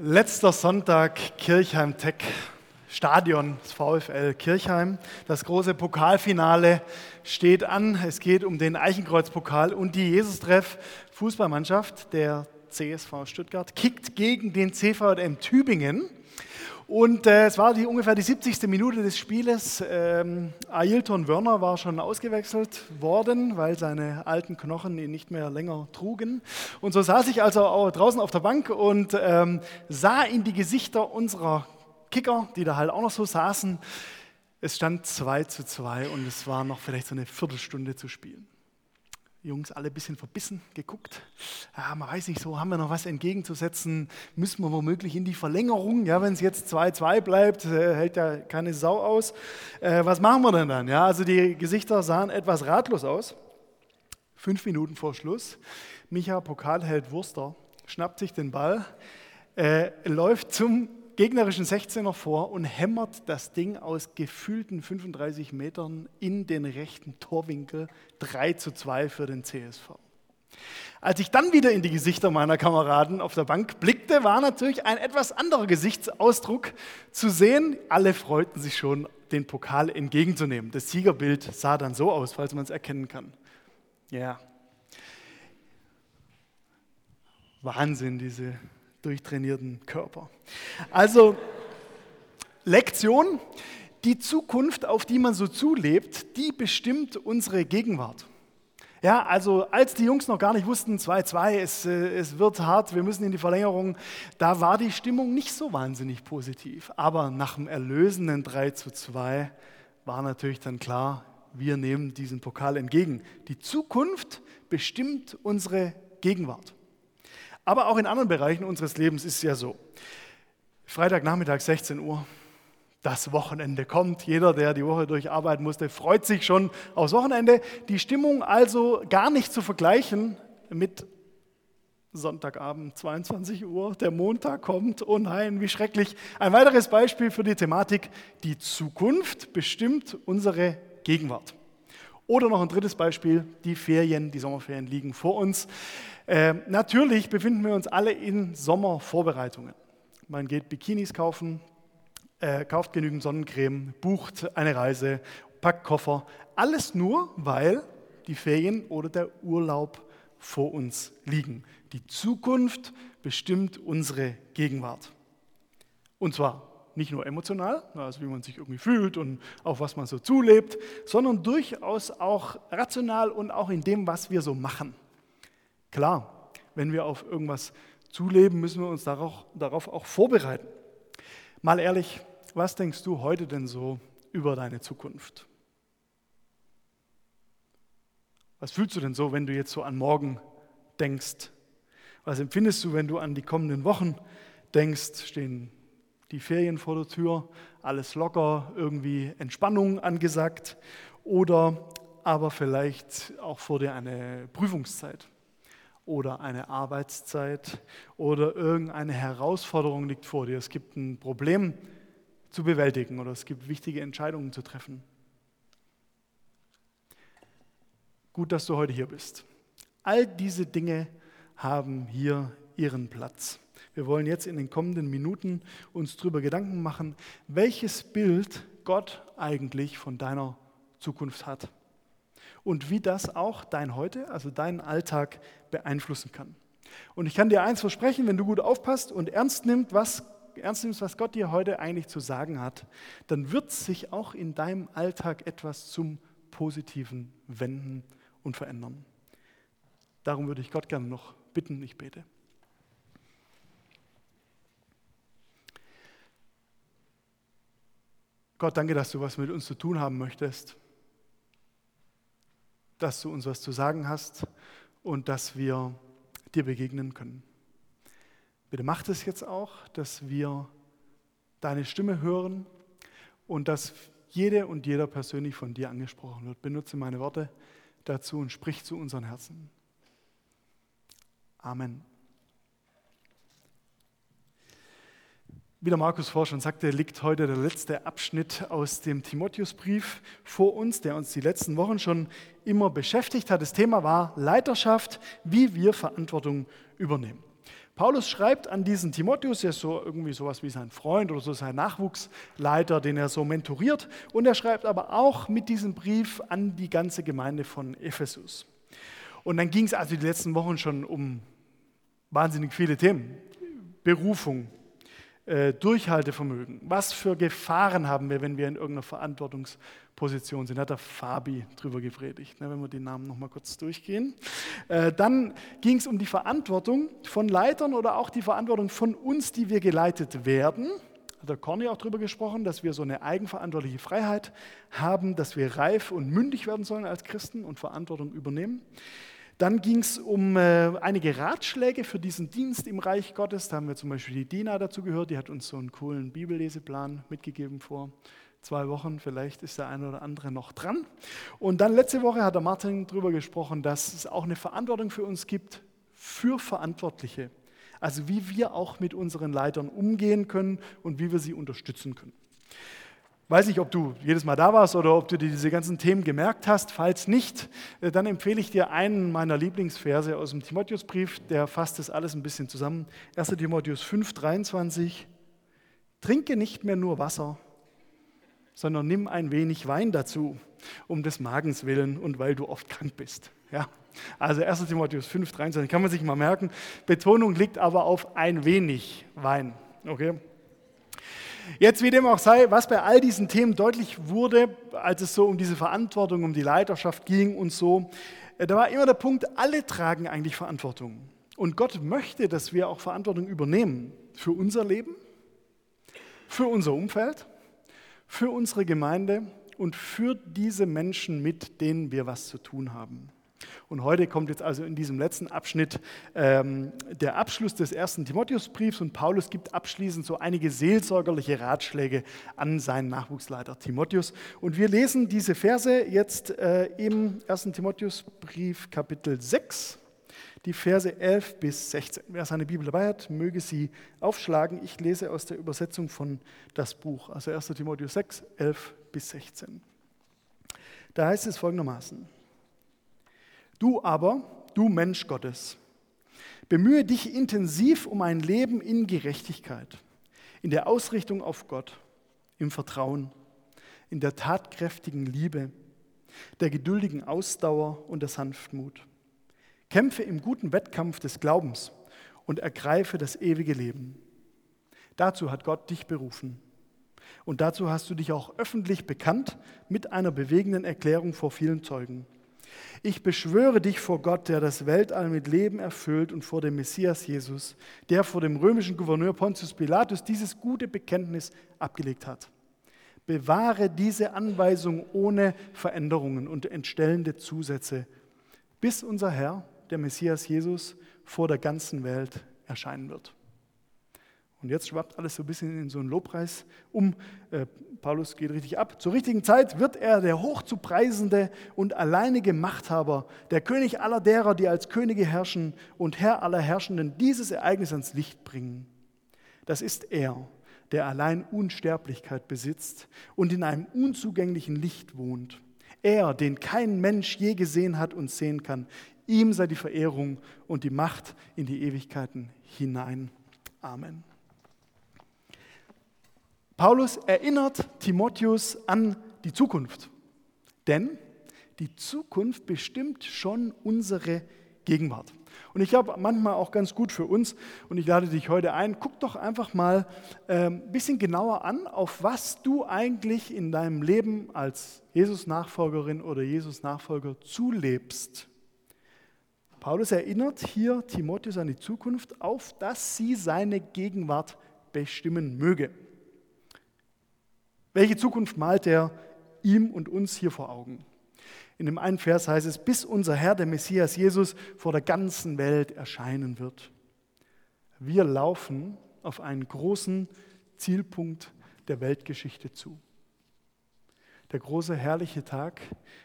Letzter Sonntag Kirchheim Tech Stadion des VfL Kirchheim. Das große Pokalfinale steht an. Es geht um den Eichenkreuz-Pokal und die Jesus-Treff Fußballmannschaft der CSV Stuttgart kickt gegen den CVM Tübingen. Und äh, es war die, ungefähr die 70. Minute des Spieles. Ähm, Ailton Werner war schon ausgewechselt worden, weil seine alten Knochen ihn nicht mehr länger trugen. Und so saß ich also draußen auf der Bank und ähm, sah in die Gesichter unserer Kicker, die da halt auch noch so saßen. Es stand 2 zu 2 und es war noch vielleicht so eine Viertelstunde zu spielen. Jungs alle ein bisschen verbissen geguckt. Ja, man weiß nicht so, haben wir noch was entgegenzusetzen? Müssen wir womöglich in die Verlängerung? Ja, wenn es jetzt 2-2 bleibt, äh, hält ja keine Sau aus. Äh, was machen wir denn dann? Ja, also die Gesichter sahen etwas ratlos aus. Fünf Minuten vor Schluss. Micha Pokalheld Wurster schnappt sich den Ball, äh, läuft zum gegnerischen 16er vor und hämmert das Ding aus gefühlten 35 Metern in den rechten Torwinkel 3 zu 2 für den CSV. Als ich dann wieder in die Gesichter meiner Kameraden auf der Bank blickte, war natürlich ein etwas anderer Gesichtsausdruck zu sehen. Alle freuten sich schon, den Pokal entgegenzunehmen. Das Siegerbild sah dann so aus, falls man es erkennen kann. Ja. Yeah. Wahnsinn, diese durchtrainierten Körper. Also Lektion, die Zukunft, auf die man so zulebt, die bestimmt unsere Gegenwart. Ja, also als die Jungs noch gar nicht wussten, 2-2, es, äh, es wird hart, wir müssen in die Verlängerung, da war die Stimmung nicht so wahnsinnig positiv. Aber nach dem erlösenden 3 2 war natürlich dann klar, wir nehmen diesen Pokal entgegen. Die Zukunft bestimmt unsere Gegenwart. Aber auch in anderen Bereichen unseres Lebens ist es ja so. Freitagnachmittag 16 Uhr, das Wochenende kommt. Jeder, der die Woche durcharbeiten musste, freut sich schon aufs Wochenende. Die Stimmung also gar nicht zu vergleichen mit Sonntagabend 22 Uhr, der Montag kommt, oh nein, wie schrecklich. Ein weiteres Beispiel für die Thematik, die Zukunft bestimmt unsere Gegenwart. Oder noch ein drittes Beispiel, die Ferien, die Sommerferien liegen vor uns. Äh, natürlich befinden wir uns alle in Sommervorbereitungen. Man geht Bikinis kaufen, äh, kauft genügend Sonnencreme, bucht eine Reise, packt Koffer. Alles nur, weil die Ferien oder der Urlaub vor uns liegen. Die Zukunft bestimmt unsere Gegenwart. Und zwar nicht nur emotional, also wie man sich irgendwie fühlt und auf was man so zulebt, sondern durchaus auch rational und auch in dem, was wir so machen. Klar, wenn wir auf irgendwas zuleben, müssen wir uns darauf, darauf auch vorbereiten. Mal ehrlich, was denkst du heute denn so über deine Zukunft? Was fühlst du denn so, wenn du jetzt so an morgen denkst? Was empfindest du, wenn du an die kommenden Wochen denkst? Stehen die Ferien vor der Tür, alles locker, irgendwie Entspannung angesagt oder aber vielleicht auch vor dir eine Prüfungszeit? oder eine Arbeitszeit oder irgendeine Herausforderung liegt vor dir. Es gibt ein Problem zu bewältigen oder es gibt wichtige Entscheidungen zu treffen. Gut, dass du heute hier bist. All diese Dinge haben hier ihren Platz. Wir wollen jetzt in den kommenden Minuten uns darüber Gedanken machen, welches Bild Gott eigentlich von deiner Zukunft hat und wie das auch dein Heute, also deinen Alltag beeinflussen kann. Und ich kann dir eins versprechen, wenn du gut aufpasst und ernst nimmst, was, ernst nimmst, was Gott dir heute eigentlich zu sagen hat, dann wird sich auch in deinem Alltag etwas zum Positiven wenden und verändern. Darum würde ich Gott gerne noch bitten, ich bete. Gott, danke, dass du was mit uns zu tun haben möchtest dass du uns was zu sagen hast und dass wir dir begegnen können. Bitte mach es jetzt auch, dass wir deine Stimme hören und dass jede und jeder persönlich von dir angesprochen wird. Benutze meine Worte dazu und sprich zu unseren Herzen. Amen. Wie der Markus vorher schon sagte, liegt heute der letzte Abschnitt aus dem Timotheusbrief vor uns, der uns die letzten Wochen schon immer beschäftigt hat. Das Thema war Leiterschaft, wie wir Verantwortung übernehmen. Paulus schreibt an diesen Timotheus, der ist so irgendwie sowas wie sein Freund oder so sein Nachwuchsleiter, den er so mentoriert. Und er schreibt aber auch mit diesem Brief an die ganze Gemeinde von Ephesus. Und dann ging es also die letzten Wochen schon um wahnsinnig viele Themen. Berufung, äh, Durchhaltevermögen. Was für Gefahren haben wir, wenn wir in irgendeiner Verantwortungsposition sind? Hat der Fabi drüber gepredigt, ne, wenn wir den Namen nochmal kurz durchgehen. Äh, dann ging es um die Verantwortung von Leitern oder auch die Verantwortung von uns, die wir geleitet werden. Hat der Corny auch darüber gesprochen, dass wir so eine eigenverantwortliche Freiheit haben, dass wir reif und mündig werden sollen als Christen und Verantwortung übernehmen. Dann ging es um äh, einige Ratschläge für diesen Dienst im Reich Gottes. Da haben wir zum Beispiel die Dina dazu gehört, die hat uns so einen coolen Bibelleseplan mitgegeben vor zwei Wochen. Vielleicht ist der eine oder andere noch dran. Und dann letzte Woche hat der Martin darüber gesprochen, dass es auch eine Verantwortung für uns gibt, für Verantwortliche. Also wie wir auch mit unseren Leitern umgehen können und wie wir sie unterstützen können. Weiß nicht, ob du jedes Mal da warst oder ob du dir diese ganzen Themen gemerkt hast. Falls nicht, äh, dann empfehle ich dir einen meiner Lieblingsverse aus dem Timotheusbrief, der fasst das alles ein bisschen zusammen. 1. Timotheus 5, 23. Trinke nicht mehr nur Wasser, sondern nimm ein wenig Wein dazu, um des Magens willen und weil du oft krank bist. Ja? Also 1. Timotheus 5, 23 kann man sich mal merken. Betonung liegt aber auf ein wenig Wein. Okay? Jetzt, wie dem auch sei, was bei all diesen Themen deutlich wurde, als es so um diese Verantwortung, um die Leiterschaft ging und so, äh, da war immer der Punkt, alle tragen eigentlich Verantwortung. Und Gott möchte, dass wir auch Verantwortung übernehmen für unser Leben, für unser Umfeld, für unsere Gemeinde und für diese Menschen, mit denen wir was zu tun haben. Und heute kommt jetzt also in diesem letzten Abschnitt ähm, der Abschluss des ersten Timotheusbriefs und Paulus gibt abschließend so einige seelsorgerliche Ratschläge an seinen Nachwuchsleiter Timotheus. Und wir lesen diese Verse jetzt äh, im ersten Timotheusbrief Kapitel 6, die Verse 11 bis 16. Wer seine Bibel dabei hat, möge sie aufschlagen. Ich lese aus der Übersetzung von das Buch, also 1 Timotheus 6, 11 bis 16. Da heißt es folgendermaßen. Du aber, du Mensch Gottes, bemühe dich intensiv um ein Leben in Gerechtigkeit, in der Ausrichtung auf Gott, im Vertrauen, in der tatkräftigen Liebe, der geduldigen Ausdauer und der Sanftmut. Kämpfe im guten Wettkampf des Glaubens und ergreife das ewige Leben. Dazu hat Gott dich berufen. Und dazu hast du dich auch öffentlich bekannt mit einer bewegenden Erklärung vor vielen Zeugen. Ich beschwöre dich vor Gott, der das Weltall mit Leben erfüllt und vor dem Messias Jesus, der vor dem römischen Gouverneur Pontius Pilatus dieses gute Bekenntnis abgelegt hat. Bewahre diese Anweisung ohne Veränderungen und entstellende Zusätze, bis unser Herr, der Messias Jesus, vor der ganzen Welt erscheinen wird. Und jetzt schwappt alles so ein bisschen in so einen Lobpreis um. Äh, Paulus geht richtig ab. Zur richtigen Zeit wird er der hochzupreisende und alleinige Machthaber, der König aller derer, die als Könige herrschen und Herr aller Herrschenden, dieses Ereignis ans Licht bringen. Das ist er, der allein Unsterblichkeit besitzt und in einem unzugänglichen Licht wohnt. Er, den kein Mensch je gesehen hat und sehen kann. Ihm sei die Verehrung und die Macht in die Ewigkeiten hinein. Amen. Paulus erinnert Timotheus an die Zukunft. Denn die Zukunft bestimmt schon unsere Gegenwart. Und ich glaube, manchmal auch ganz gut für uns, und ich lade dich heute ein, guck doch einfach mal ein ähm, bisschen genauer an, auf was du eigentlich in deinem Leben als Jesus-Nachfolgerin oder Jesus-Nachfolger zulebst. Paulus erinnert hier Timotheus an die Zukunft, auf dass sie seine Gegenwart bestimmen möge. Welche Zukunft malt er ihm und uns hier vor Augen? In dem einen Vers heißt es, bis unser Herr, der Messias Jesus, vor der ganzen Welt erscheinen wird. Wir laufen auf einen großen Zielpunkt der Weltgeschichte zu. Der große herrliche Tag,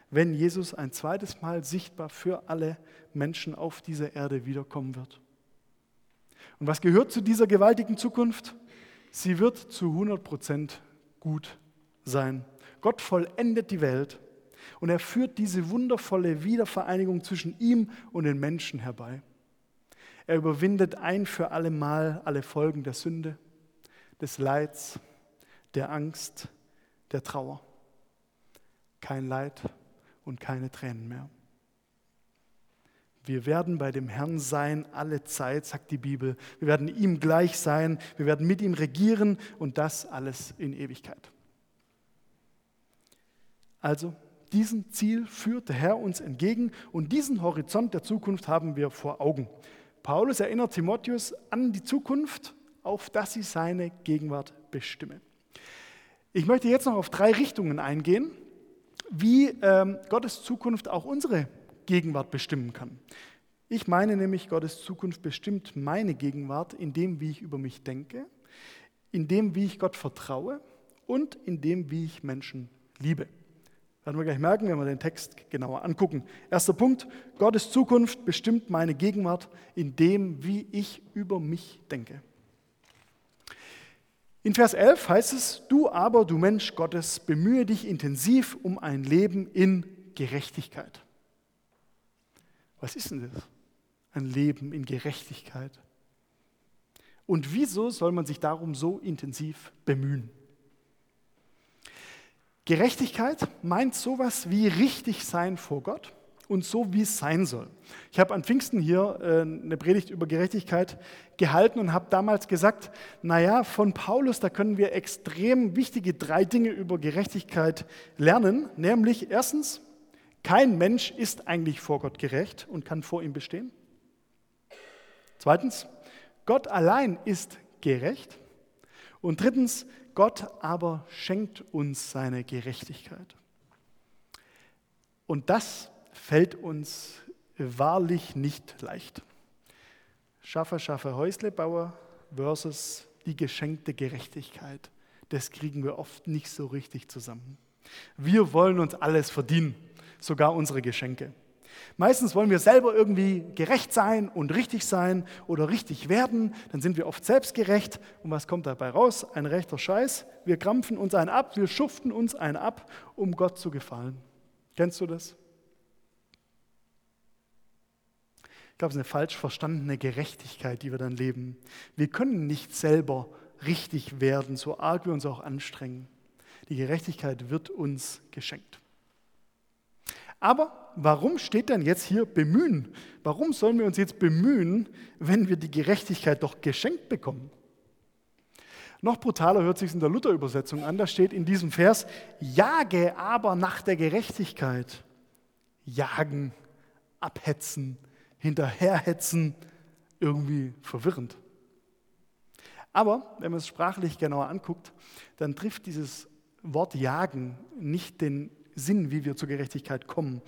wenn Jesus ein zweites Mal sichtbar für alle Menschen auf dieser Erde wiederkommen wird. Und was gehört zu dieser gewaltigen Zukunft? Sie wird zu 100 Prozent gut sein. Gott vollendet die Welt und er führt diese wundervolle Wiedervereinigung zwischen ihm und den Menschen herbei. Er überwindet ein für alle Mal alle Folgen der Sünde, des Leids, der Angst, der Trauer. Kein Leid und keine Tränen mehr. Wir werden bei dem Herrn sein alle Zeit, sagt die Bibel. Wir werden ihm gleich sein. Wir werden mit ihm regieren und das alles in Ewigkeit. Also, diesem Ziel führt der Herr uns entgegen und diesen Horizont der Zukunft haben wir vor Augen. Paulus erinnert Timotheus an die Zukunft, auf dass sie seine Gegenwart bestimme. Ich möchte jetzt noch auf drei Richtungen eingehen, wie ähm, Gottes Zukunft auch unsere Gegenwart bestimmen kann. Ich meine nämlich, Gottes Zukunft bestimmt meine Gegenwart in dem, wie ich über mich denke, in dem, wie ich Gott vertraue und in dem, wie ich Menschen liebe. Werden wir gleich merken, wenn wir den Text genauer angucken. Erster Punkt, Gottes Zukunft bestimmt meine Gegenwart in dem, wie ich über mich denke. In Vers 11 heißt es, du aber, du Mensch Gottes, bemühe dich intensiv um ein Leben in Gerechtigkeit. Was ist denn das? Ein Leben in Gerechtigkeit. Und wieso soll man sich darum so intensiv bemühen? Gerechtigkeit meint sowas wie richtig sein vor Gott und so, wie es sein soll. Ich habe an Pfingsten hier äh, eine Predigt über Gerechtigkeit gehalten und habe damals gesagt, naja, von Paulus, da können wir extrem wichtige drei Dinge über Gerechtigkeit lernen, nämlich erstens, kein Mensch ist eigentlich vor Gott gerecht und kann vor ihm bestehen. Zweitens, Gott allein ist gerecht. Und drittens, Gott aber schenkt uns seine Gerechtigkeit. Und das fällt uns wahrlich nicht leicht. Schaffe, schaffe Häuslebauer versus die geschenkte Gerechtigkeit. Das kriegen wir oft nicht so richtig zusammen. Wir wollen uns alles verdienen sogar unsere Geschenke. Meistens wollen wir selber irgendwie gerecht sein und richtig sein oder richtig werden. Dann sind wir oft selbstgerecht. Und was kommt dabei raus? Ein rechter Scheiß. Wir krampfen uns einen ab, wir schuften uns einen ab, um Gott zu gefallen. Kennst du das? Ich glaube, es ist eine falsch verstandene Gerechtigkeit, die wir dann leben. Wir können nicht selber richtig werden, so arg wir uns auch anstrengen. Die Gerechtigkeit wird uns geschenkt. Aber warum steht denn jetzt hier bemühen? Warum sollen wir uns jetzt bemühen, wenn wir die Gerechtigkeit doch geschenkt bekommen? Noch brutaler hört sich in der Luther-Übersetzung an. Da steht in diesem Vers: Jage aber nach der Gerechtigkeit. Jagen, abhetzen, hinterherhetzen, irgendwie verwirrend. Aber wenn man es sprachlich genauer anguckt, dann trifft dieses Wort jagen nicht den Sinn, wie wir zur Gerechtigkeit kommen.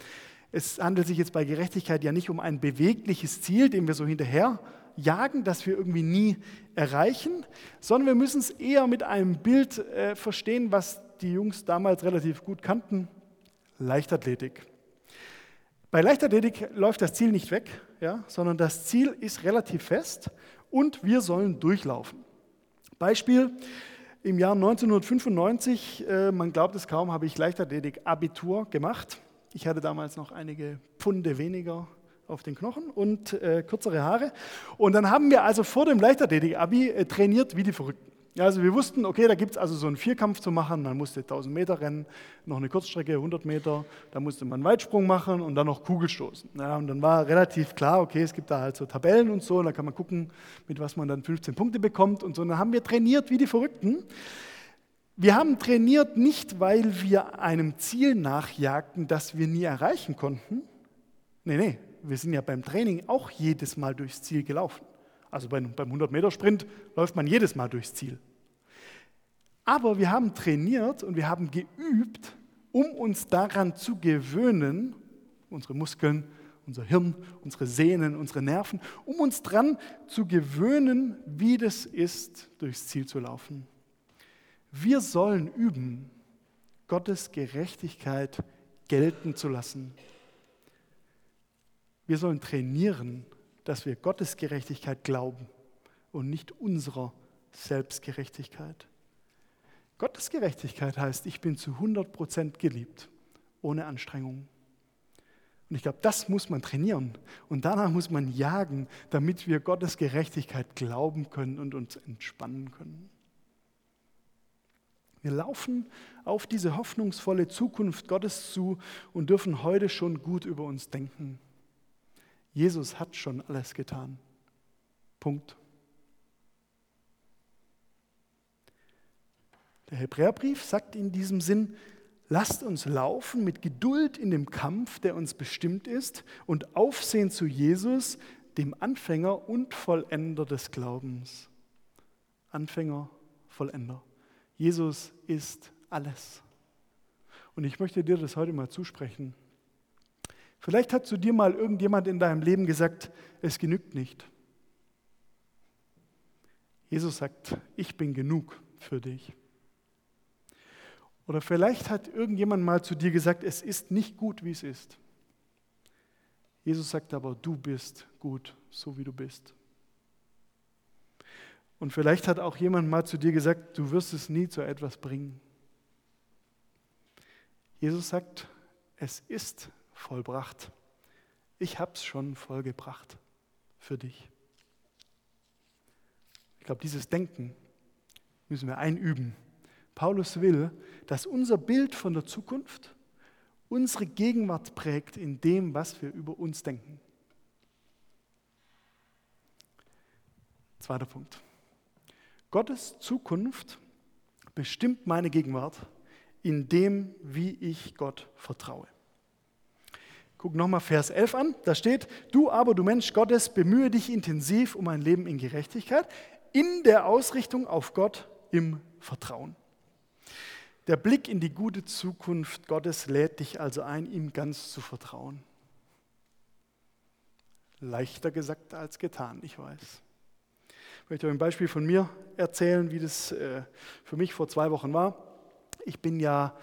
Es handelt sich jetzt bei Gerechtigkeit ja nicht um ein bewegliches Ziel, dem wir so hinterher jagen, das wir irgendwie nie erreichen, sondern wir müssen es eher mit einem Bild äh, verstehen, was die Jungs damals relativ gut kannten, Leichtathletik. Bei Leichtathletik läuft das Ziel nicht weg, ja, sondern das Ziel ist relativ fest und wir sollen durchlaufen. Beispiel, im Jahr 1995, äh, man glaubt es kaum, habe ich Leichtathletik-Abitur gemacht. Ich hatte damals noch einige Pfunde weniger auf den Knochen und äh, kürzere Haare. Und dann haben wir also vor dem Leichtathletik-Abi äh, trainiert wie die Verrückten. Also wir wussten, okay, da gibt es also so einen Vierkampf zu machen, man musste 1000 Meter rennen, noch eine Kurzstrecke, 100 Meter, da musste man einen Weitsprung machen und dann noch Kugelstoßen. Ja, und dann war relativ klar, okay, es gibt da halt so Tabellen und so, und da kann man gucken, mit was man dann 15 Punkte bekommt und so. Und dann haben wir trainiert wie die Verrückten. Wir haben trainiert nicht, weil wir einem Ziel nachjagten, das wir nie erreichen konnten. Nee, nee, wir sind ja beim Training auch jedes Mal durchs Ziel gelaufen. Also beim 100-Meter-Sprint läuft man jedes Mal durchs Ziel. Aber wir haben trainiert und wir haben geübt, um uns daran zu gewöhnen, unsere Muskeln, unser Hirn, unsere Sehnen, unsere Nerven, um uns daran zu gewöhnen, wie das ist, durchs Ziel zu laufen. Wir sollen üben, Gottes Gerechtigkeit gelten zu lassen. Wir sollen trainieren, dass wir Gottes Gerechtigkeit glauben und nicht unserer Selbstgerechtigkeit. Gottes Gerechtigkeit heißt, ich bin zu 100% geliebt, ohne Anstrengung. Und ich glaube, das muss man trainieren. Und danach muss man jagen, damit wir Gottes Gerechtigkeit glauben können und uns entspannen können. Wir laufen auf diese hoffnungsvolle Zukunft Gottes zu und dürfen heute schon gut über uns denken. Jesus hat schon alles getan. Punkt. Der Hebräerbrief sagt in diesem Sinn, lasst uns laufen mit Geduld in dem Kampf, der uns bestimmt ist, und aufsehen zu Jesus, dem Anfänger und Vollender des Glaubens. Anfänger, Vollender. Jesus ist alles. Und ich möchte dir das heute mal zusprechen. Vielleicht hat zu dir mal irgendjemand in deinem Leben gesagt, es genügt nicht. Jesus sagt, ich bin genug für dich. Oder vielleicht hat irgendjemand mal zu dir gesagt, es ist nicht gut, wie es ist. Jesus sagt aber, du bist gut, so wie du bist. Und vielleicht hat auch jemand mal zu dir gesagt, du wirst es nie zu etwas bringen. Jesus sagt, es ist vollbracht. Ich habe es schon vollgebracht für dich. Ich glaube, dieses Denken müssen wir einüben. Paulus will, dass unser Bild von der Zukunft unsere Gegenwart prägt in dem, was wir über uns denken. Zweiter Punkt. Gottes Zukunft bestimmt meine Gegenwart in dem, wie ich Gott vertraue. Guck nochmal Vers 11 an. Da steht, du aber, du Mensch Gottes, bemühe dich intensiv um ein Leben in Gerechtigkeit, in der Ausrichtung auf Gott im Vertrauen. Der Blick in die gute Zukunft Gottes lädt dich also ein, ihm ganz zu vertrauen. Leichter gesagt als getan, ich weiß. Ich möchte euch ein Beispiel von mir erzählen, wie das äh, für mich vor zwei Wochen war. Ich bin ja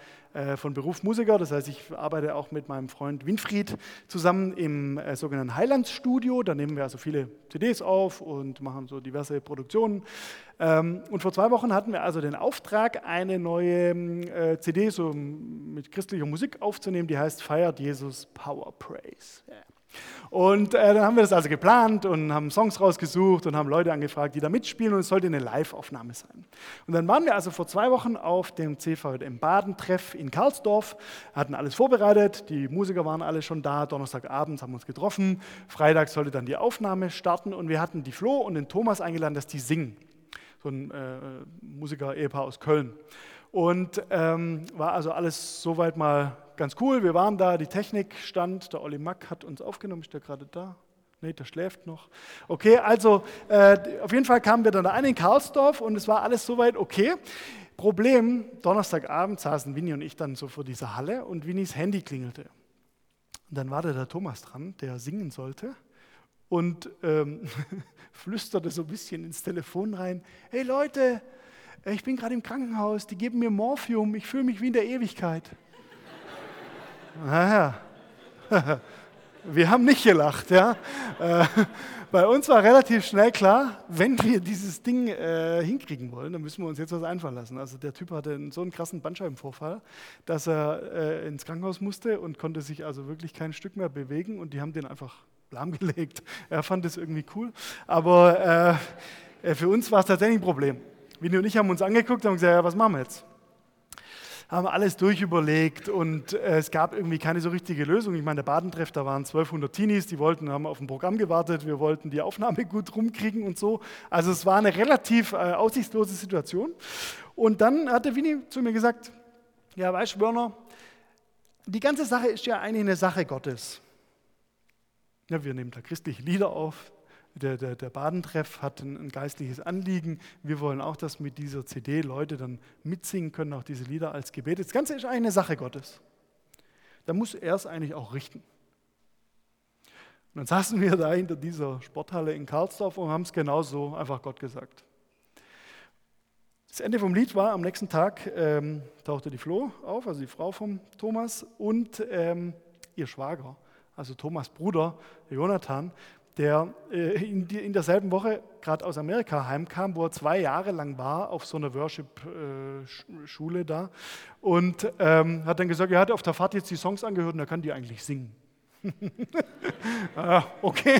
von Beruf Musiker, das heißt, ich arbeite auch mit meinem Freund Winfried zusammen im äh, sogenannten Highlands Studio. Da nehmen wir also viele CDs auf und machen so diverse Produktionen. Ähm, und vor zwei Wochen hatten wir also den Auftrag, eine neue äh, CD so mit christlicher Musik aufzunehmen, die heißt Feiert Jesus Power Praise. Yeah. Und äh, dann haben wir das also geplant und haben Songs rausgesucht und haben Leute angefragt, die da mitspielen und es sollte eine Live-Aufnahme sein. Und dann waren wir also vor zwei Wochen auf dem CVM Baden-Treff in Karlsdorf, hatten alles vorbereitet, die Musiker waren alle schon da, Donnerstagabend haben wir uns getroffen, Freitag sollte dann die Aufnahme starten und wir hatten die Flo und den Thomas eingeladen, dass die singen. So ein äh, Musiker-Ehepaar aus Köln. Und ähm, war also alles soweit mal ganz cool. Wir waren da, die Technik stand, der Olli Mack hat uns aufgenommen. Ist der gerade da? Nee, der schläft noch. Okay, also äh, auf jeden Fall kamen wir dann da ein in Karlsdorf und es war alles soweit okay. Problem, Donnerstagabend saßen Winnie und ich dann so vor dieser Halle und Winnies Handy klingelte. Und dann war da der Thomas dran, der singen sollte und ähm, flüsterte so ein bisschen ins Telefon rein, hey Leute, ich bin gerade im Krankenhaus, die geben mir Morphium, ich fühle mich wie in der Ewigkeit. Naja, wir haben nicht gelacht. Ja? Äh, bei uns war relativ schnell klar, wenn wir dieses Ding äh, hinkriegen wollen, dann müssen wir uns jetzt was einfallen lassen. Also der Typ hatte so einen krassen Bandscheibenvorfall, dass er äh, ins Krankenhaus musste und konnte sich also wirklich kein Stück mehr bewegen und die haben den einfach lahmgelegt. Er fand es irgendwie cool, aber äh, äh, für uns war es tatsächlich ein Problem. Winnie und ich haben uns angeguckt und haben gesagt, ja, was machen wir jetzt? Haben alles durchüberlegt und äh, es gab irgendwie keine so richtige Lösung. Ich meine, der Badentreff, da waren 1200 Teenies, die wollten, haben auf ein Programm gewartet, wir wollten die Aufnahme gut rumkriegen und so. Also es war eine relativ äh, aussichtslose Situation. Und dann hatte Winnie zu mir gesagt, ja, weißt du, Werner, die ganze Sache ist ja eigentlich eine Sache Gottes. Ja, wir nehmen da christliche Lieder auf, der, der, der Badentreff hat ein, ein, geistliches Anliegen. Wir wollen auch, dass mit dieser CD Leute dann mitsingen können, auch diese Lieder als Gebet. Das Ganze ist eine Sache Gottes. Da muss er es eigentlich auch richten. Und dann saßen wir da hinter dieser Sporthalle in Karlsdorf und haben es genauso einfach Gott gesagt. Das Ende vom Lied war, am nächsten Tag ähm, tauchte die Flo auf, also die Frau von Thomas, und ähm, ihr Schwager, also Thomas Bruder, Jonathan, der äh, in, derselben Woche gerade aus Amerika heimkam, wo er zwei Jahre lang war auf so einer Worship-Schule äh, da und ähm, hat dann gesagt, er hat auf der Fahrt jetzt die Songs angehört und er kann die eigentlich singen. ah, okay,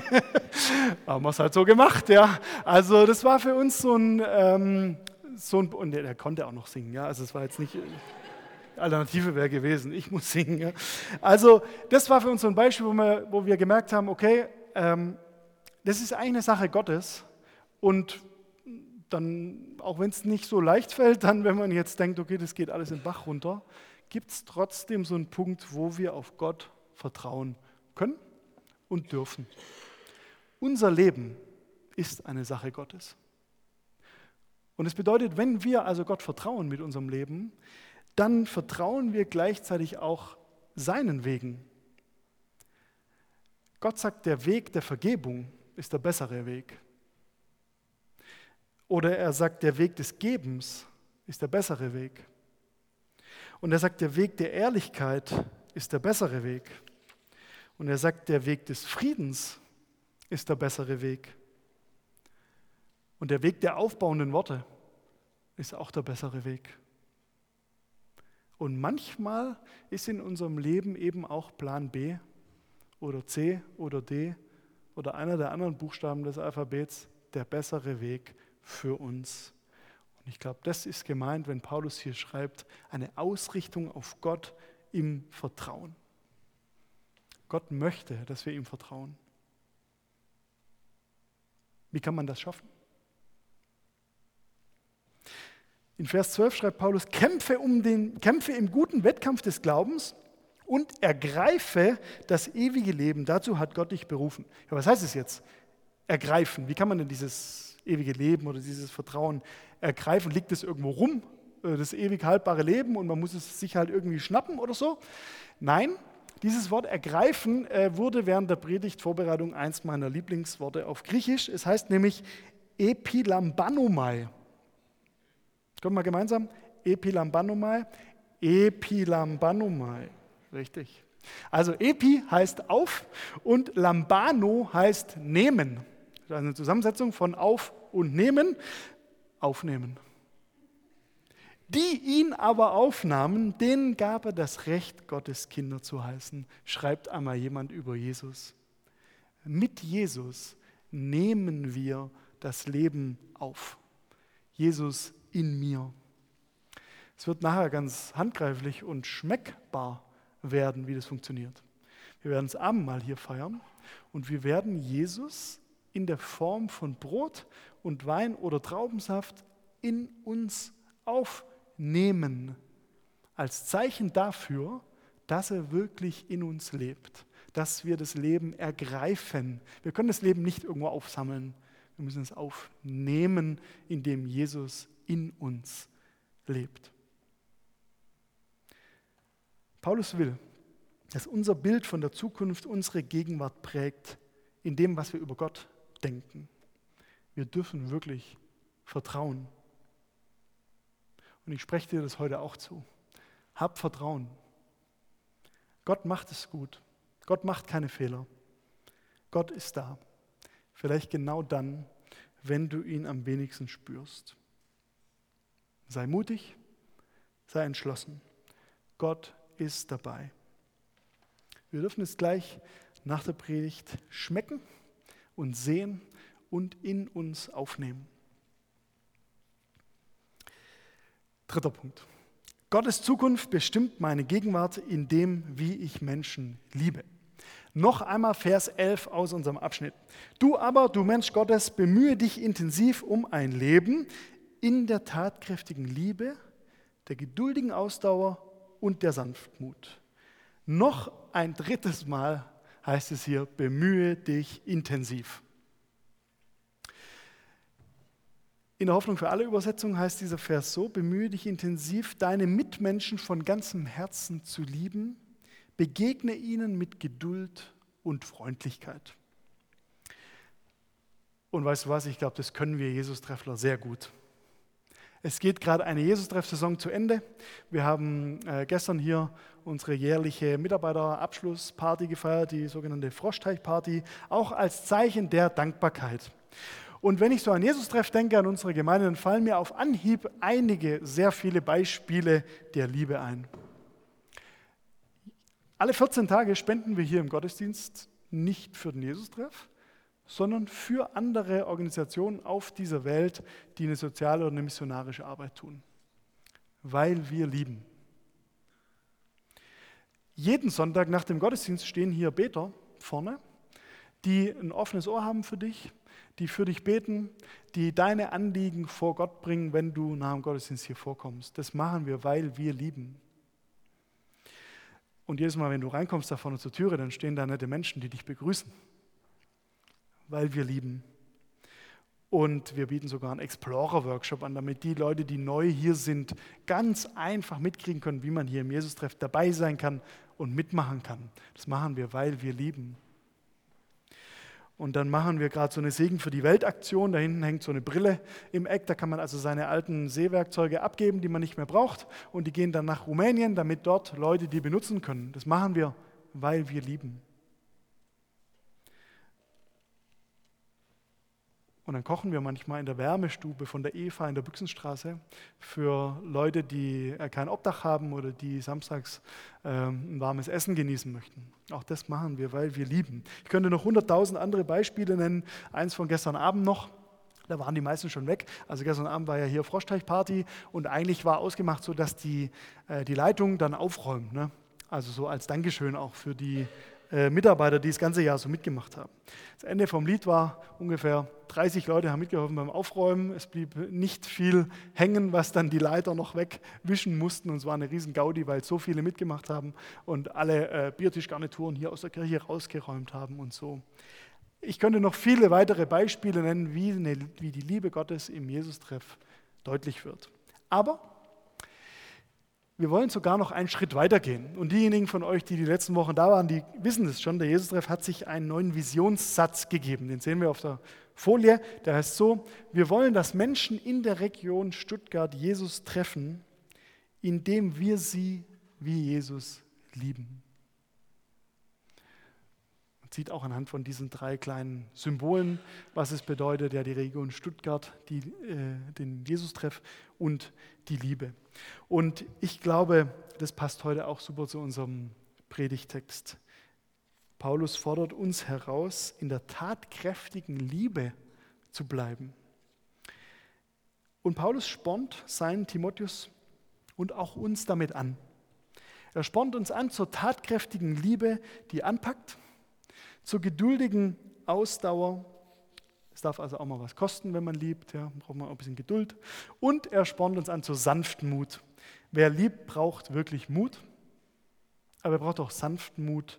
haben wir es halt so gemacht, ja. Also das war für uns so ein, ähm, so ein und der, konnte auch noch singen, ja. Also es war jetzt nicht, Alternative wäre gewesen, ich muss singen. Ja? Also das war für uns so ein Beispiel, wo wir, wo wir gemerkt haben, okay, ähm, das ist eine Sache Gottes und dann, auch wenn es nicht so leicht fällt, dann, wenn man jetzt denkt, okay, das geht alles in den Bach runter, gibt es trotzdem so einen Punkt, wo wir auf Gott vertrauen können und dürfen. Unser Leben ist eine Sache Gottes. Und es bedeutet, wenn wir also Gott vertrauen mit unserem Leben, dann vertrauen wir gleichzeitig auch seinen Wegen. Gott sagt, der Weg der Vergebung ist der bessere Weg. Oder er sagt, der Weg des Gebens ist der bessere Weg. Und er sagt, der Weg der Ehrlichkeit ist der bessere Weg. Und er sagt, der Weg des Friedens ist der bessere Weg. Und der Weg der aufbauenden Worte ist auch der bessere Weg. Und manchmal ist in unserem Leben eben auch Plan B oder C oder D oder einer der anderen Buchstaben des Alphabets der bessere Weg für uns. Und ich glaube, das ist gemeint, wenn Paulus hier schreibt, eine Ausrichtung auf Gott im Vertrauen. Gott möchte, dass wir ihm vertrauen. Wie kann man das schaffen? In Vers 12 schreibt Paulus, kämpfe, um den, kämpfe im guten Wettkampf des Glaubens und ergreife das ewige Leben. Dazu hat Gott dich berufen. Ja, was heißt es jetzt? Ergreifen. Wie kann man denn dieses ewige Leben oder dieses Vertrauen ergreifen? Liegt es irgendwo rum, äh, das ewig haltbare Leben, und man muss es sich halt irgendwie schnappen oder so? Nein, dieses Wort ergreifen äh, wurde während der Predigtvorbereitung eins meiner Lieblingsworte auf Griechisch. Es heißt nämlich epilambanomai. Kommen wir gemeinsam? Epilambanomai. Epilambanomai. Richtig. Also Epi heißt auf und Lambano heißt nehmen. Das ist eine Zusammensetzung von auf und nehmen. Aufnehmen. Die ihn aber aufnahmen, denen gab er das Recht, Gottes Kinder zu heißen, schreibt einmal jemand über Jesus. Mit Jesus nehmen wir das Leben auf. Jesus in mir. Es wird nachher ganz handgreiflich und schmeckbar werden, wie das funktioniert. Wir werden das Abendmahl hier feiern und wir werden Jesus in der Form von Brot und Wein oder Traubensaft in uns aufnehmen, als Zeichen dafür, dass er wirklich in uns lebt, dass wir das Leben ergreifen. Wir können das Leben nicht irgendwo aufsammeln, wir müssen es aufnehmen, indem Jesus in uns lebt. Paulus will, dass unser Bild von der Zukunft unsere Gegenwart prägt, in dem, was wir über Gott denken. Wir dürfen wirklich vertrauen. Und ich spreche dir das heute auch zu. Hab Vertrauen. Gott macht es gut. Gott macht keine Fehler. Gott ist da. Vielleicht genau dann, wenn du ihn am wenigsten spürst. Sei mutig, sei entschlossen. Gott ist dabei. Wir dürfen es gleich nach der Predigt schmecken und sehen und in uns aufnehmen. Dritter Punkt. Gottes Zukunft bestimmt meine Gegenwart in dem, wie ich Menschen liebe. Noch einmal Vers 11 aus unserem Abschnitt. Du aber, du Mensch Gottes, bemühe dich intensiv um ein Leben, in der tatkräftigen Liebe, der geduldigen Ausdauer und der Sanftmut. Noch ein drittes Mal heißt es hier, bemühe dich intensiv. In der Hoffnung für alle Übersetzungen heißt dieser Vers so, bemühe dich intensiv, deine Mitmenschen von ganzem Herzen zu lieben, begegne ihnen mit Geduld und Freundlichkeit. Und weißt du was, ich glaube, das können wir Jesus-Treffler sehr gut. Es geht gerade eine Jesus-Treff-Saison zu Ende. Wir haben äh, gestern hier unsere jährliche Mitarbeiterabschlussparty gefeiert, die sogenannte Froschteichparty, auch als Zeichen der Dankbarkeit. Und wenn ich so an Jesus-Treff denke, an unsere Gemeinde, dann fallen mir auf Anhieb einige, sehr viele Beispiele der Liebe ein. Alle 14 Tage spenden wir hier im Gottesdienst nicht für den Jesus-Treff, sondern für andere Organisationen auf dieser Welt, die eine soziale oder eine missionarische Arbeit tun, weil wir lieben. Jeden Sonntag nach dem Gottesdienst stehen hier Beter vorne, die ein offenes Ohr haben für dich, die für dich beten, die deine Anliegen vor Gott bringen, wenn du nach dem Gottesdienst hier vorkommst. Das machen wir, weil wir lieben. Und jedes Mal, wenn du reinkommst da vorne zur Türe, dann stehen da nette Menschen, die dich begrüßen, weil wir lieben. Und wir bieten sogar einen Explorer-Workshop an, damit die Leute, die neu hier sind, ganz einfach mitkriegen können, wie man hier im Jesus-Treff dabei sein kann und mitmachen kann. Das machen wir, weil wir lieben. Und dann machen wir gerade so eine Segen für die Weltaktion. Da hinten hängt so eine Brille im Eck. Da kann man also seine alten Seewerkzeuge abgeben, die man nicht mehr braucht. Und die gehen dann nach Rumänien, damit dort Leute die benutzen können. Das machen wir, weil wir lieben. Und dann kochen wir manchmal in der Wärmestube von der Eva in der Büchsenstraße für Leute, die äh, kein Obdach haben oder die samstags ähm, ein warmes Essen genießen möchten. Auch das machen wir, weil wir lieben. Ich könnte noch hunderttausend andere Beispiele nennen. Eins von gestern Abend noch. Da waren die meisten schon weg. Also gestern Abend war ja hier Froschteichparty und eigentlich war ausgemacht so, dass die, äh, die Leitung dann aufräumt. Ne? Also so als Dankeschön auch für die äh, Mitarbeiter, die das ganze Jahr so mitgemacht haben. Das Ende vom Lied war ungefähr 30 Leute haben mitgeholfen beim Aufräumen. Es blieb nicht viel hängen, was dann die Leiter noch wegwischen mussten. Und es war eine riesen Gaudi, weil so viele mitgemacht haben und alle äh, Biertischgarnituren hier aus der Kirche rausgeräumt haben und so. Ich könnte noch viele weitere Beispiele nennen, wie, eine, wie die Liebe Gottes im Jesus-Treff deutlich wird. Aber wir wollen sogar noch einen Schritt weitergehen. Und diejenigen von euch, die die letzten Wochen da waren, die wissen es schon. Der Jesus-Treff hat sich einen neuen Visionssatz gegeben. Den sehen wir auf der Folie. Der heißt so: Wir wollen, dass Menschen in der Region Stuttgart Jesus treffen, indem wir sie wie Jesus lieben sieht auch anhand von diesen drei kleinen Symbolen, was es bedeutet, ja die Region Stuttgart, die, äh, den Jesus-Treff und die Liebe. Und ich glaube, das passt heute auch super zu unserem Predigtext. Paulus fordert uns heraus, in der tatkräftigen Liebe zu bleiben. Und Paulus spornt seinen Timotheus und auch uns damit an. Er spornt uns an zur tatkräftigen Liebe, die anpackt, zur geduldigen Ausdauer. Es darf also auch mal was kosten, wenn man liebt. Ja, braucht man auch ein bisschen Geduld. Und er spornt uns an zur sanften Mut. Wer liebt, braucht wirklich Mut. Aber er braucht auch sanften Mut.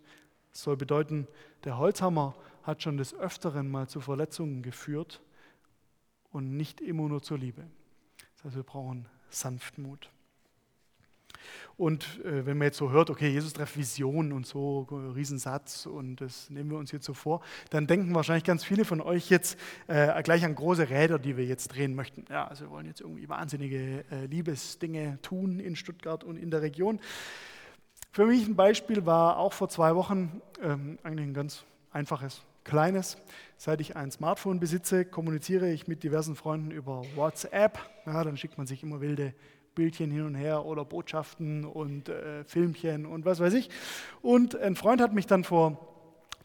Das soll bedeuten, der Holzhammer hat schon des Öfteren mal zu Verletzungen geführt und nicht immer nur zur Liebe. Das heißt, wir brauchen Sanftmut. Und äh, wenn man jetzt so hört, okay, Jesus trifft Vision und so, Riesensatz und das nehmen wir uns jetzt so vor, dann denken wahrscheinlich ganz viele von euch jetzt äh, gleich an große Räder, die wir jetzt drehen möchten. Ja, also wir wollen jetzt irgendwie wahnsinnige äh, Liebesdinge tun in Stuttgart und in der Region. Für mich ein Beispiel war auch vor zwei Wochen ähm, eigentlich ein ganz einfaches, kleines. Seit ich ein Smartphone besitze, kommuniziere ich mit diversen Freunden über WhatsApp. Ja, dann schickt man sich immer wilde Bildchen hin und her oder Botschaften und äh, Filmchen und was weiß ich. Und ein Freund hat mich dann vor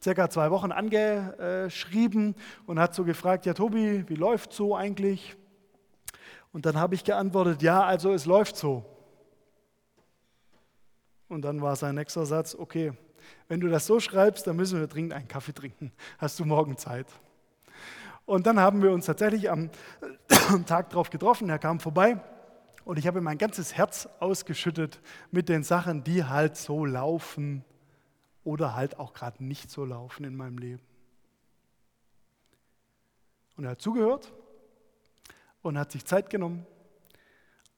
circa zwei Wochen angeschrieben und hat so gefragt, ja Tobi, wie läuft so eigentlich? Und dann habe ich geantwortet, ja, also es läuft so. Und dann war sein nächster Satz, okay, wenn du das so schreibst, dann müssen wir dringend einen Kaffee trinken. Hast du morgen Zeit? Und dann haben wir uns tatsächlich am Tag drauf getroffen. Er kam vorbei und ich habe mein ganzes Herz ausgeschüttet mit den Sachen, die halt so laufen oder halt auch gerade nicht so laufen in meinem Leben. Und er hat zugehört und hat sich Zeit genommen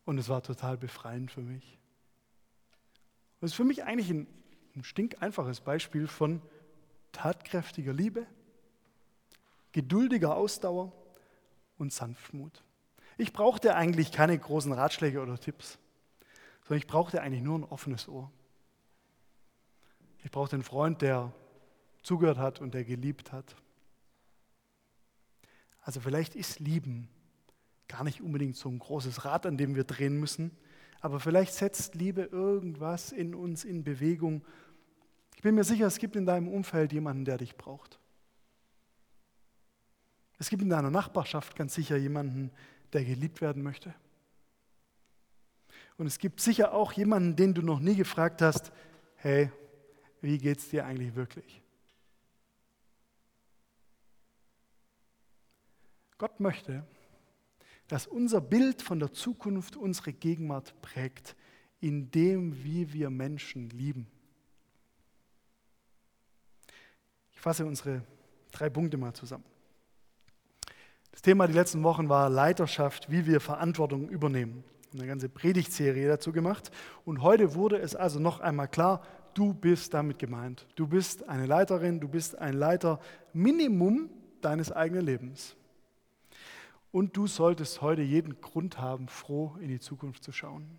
und es war total befreiend für mich. Das ist für mich eigentlich ein, ein stinkeinfaches Beispiel von tatkräftiger Liebe, geduldiger Ausdauer und Sanftmut. Ich brauchte eigentlich keine großen Ratschläge oder Tipps, sondern ich brauchte eigentlich nur ein offenes Ohr. Ich brauchte einen Freund, der zugehört hat und der geliebt hat. Also vielleicht ist Lieben gar nicht unbedingt so ein großes Rad, an dem wir drehen müssen, aber vielleicht setzt Liebe irgendwas in uns in Bewegung, Ich bin mir sicher, es gibt in deinem Umfeld jemanden, der dich braucht. Es gibt in deiner Nachbarschaft ganz sicher jemanden, der geliebt werden möchte. Und es gibt sicher auch jemanden, den du noch nie gefragt hast, hey, wie geht es dir eigentlich wirklich? Gott möchte, dass unser Bild von der Zukunft unsere Gegenwart prägt, in dem, wie wir Menschen lieben. Ich fasse unsere drei Punkte mal zusammen. Das Thema die letzten Wochen war Leiterschaft, wie wir Verantwortung übernehmen. Eine ganze Predigtserie dazu gemacht. Und heute wurde es also noch einmal klar, du bist damit gemeint. Du bist eine Leiterin, du bist ein Leiter, Minimum deines eigenen Lebens. Und du solltest heute jeden Grund haben, froh in die Zukunft zu schauen.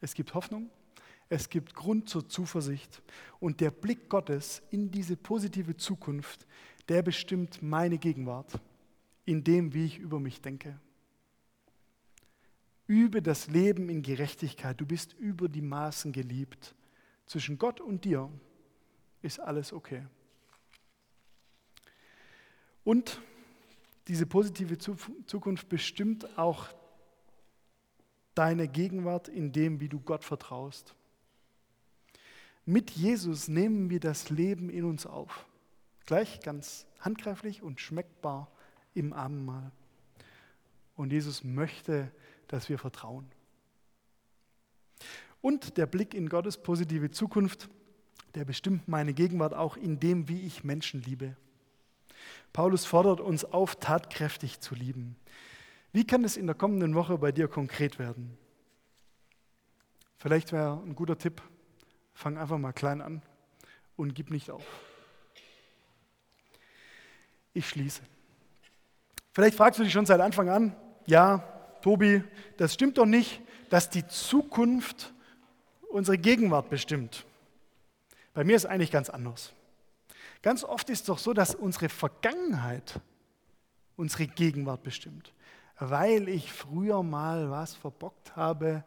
Es gibt Hoffnung, es gibt Grund zur Zuversicht und der Blick Gottes in diese positive Zukunft, der bestimmt meine Gegenwart, in dem, wie ich über mich denke. Übe das Leben in Gerechtigkeit. Du bist über die Maßen geliebt. Zwischen Gott und dir ist alles okay. Und diese positive Zukunft bestimmt auch deine Gegenwart in dem, wie du Gott vertraust. Mit Jesus nehmen wir das Leben in uns auf. Gleich ganz handgreiflich und schmeckbar im Abendmahl. Und Jesus möchte, dass wir vertrauen. Und der Blick in Gottes positive Zukunft, der bestimmt meine Gegenwart auch in dem, wie ich Menschen liebe. Paulus fordert uns auf, tatkräftig zu lieben. Wie kann es in der kommenden Woche bei dir konkret werden? Vielleicht wäre ein guter Tipp, fang einfach mal klein an und gib nicht auf. Ich schließe. Vielleicht fragst du dich schon seit Anfang an, ja, Tobi, das stimmt doch nicht, dass die Zukunft unsere Gegenwart bestimmt. Bei mir ist eigentlich ganz anders. Ganz oft ist es doch so, dass unsere Vergangenheit unsere Gegenwart bestimmt. Weil ich früher mal was verbockt habe,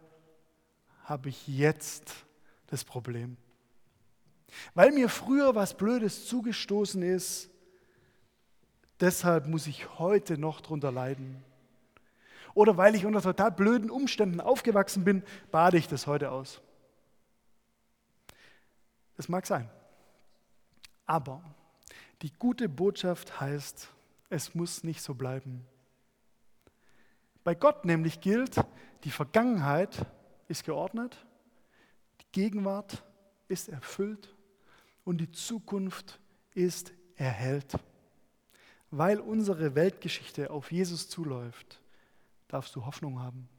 habe ich jetzt das Problem. Weil mir früher was Blödes zugestoßen ist, deshalb muss ich heute noch drunter leiden. Oder weil ich unter total blöden Umständen aufgewachsen bin, bade ich das heute aus. Das mag sein. Aber die gute Botschaft heißt, es muss nicht so bleiben. Bei Gott nämlich gilt, die Vergangenheit ist geordnet, die Gegenwart ist erfüllt und die Zukunft ist erhellt. Weil unsere Weltgeschichte auf Jesus zuläuft, darfst du Hoffnung haben.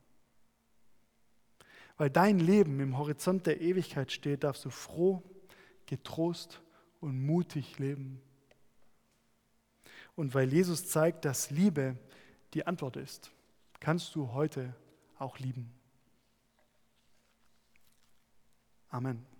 Weil dein Leben im Horizont der Ewigkeit steht, darfst du froh, getrost und mutig leben. Und weil Jesus zeigt, dass Liebe die Antwort ist, kannst du heute auch lieben. Amen.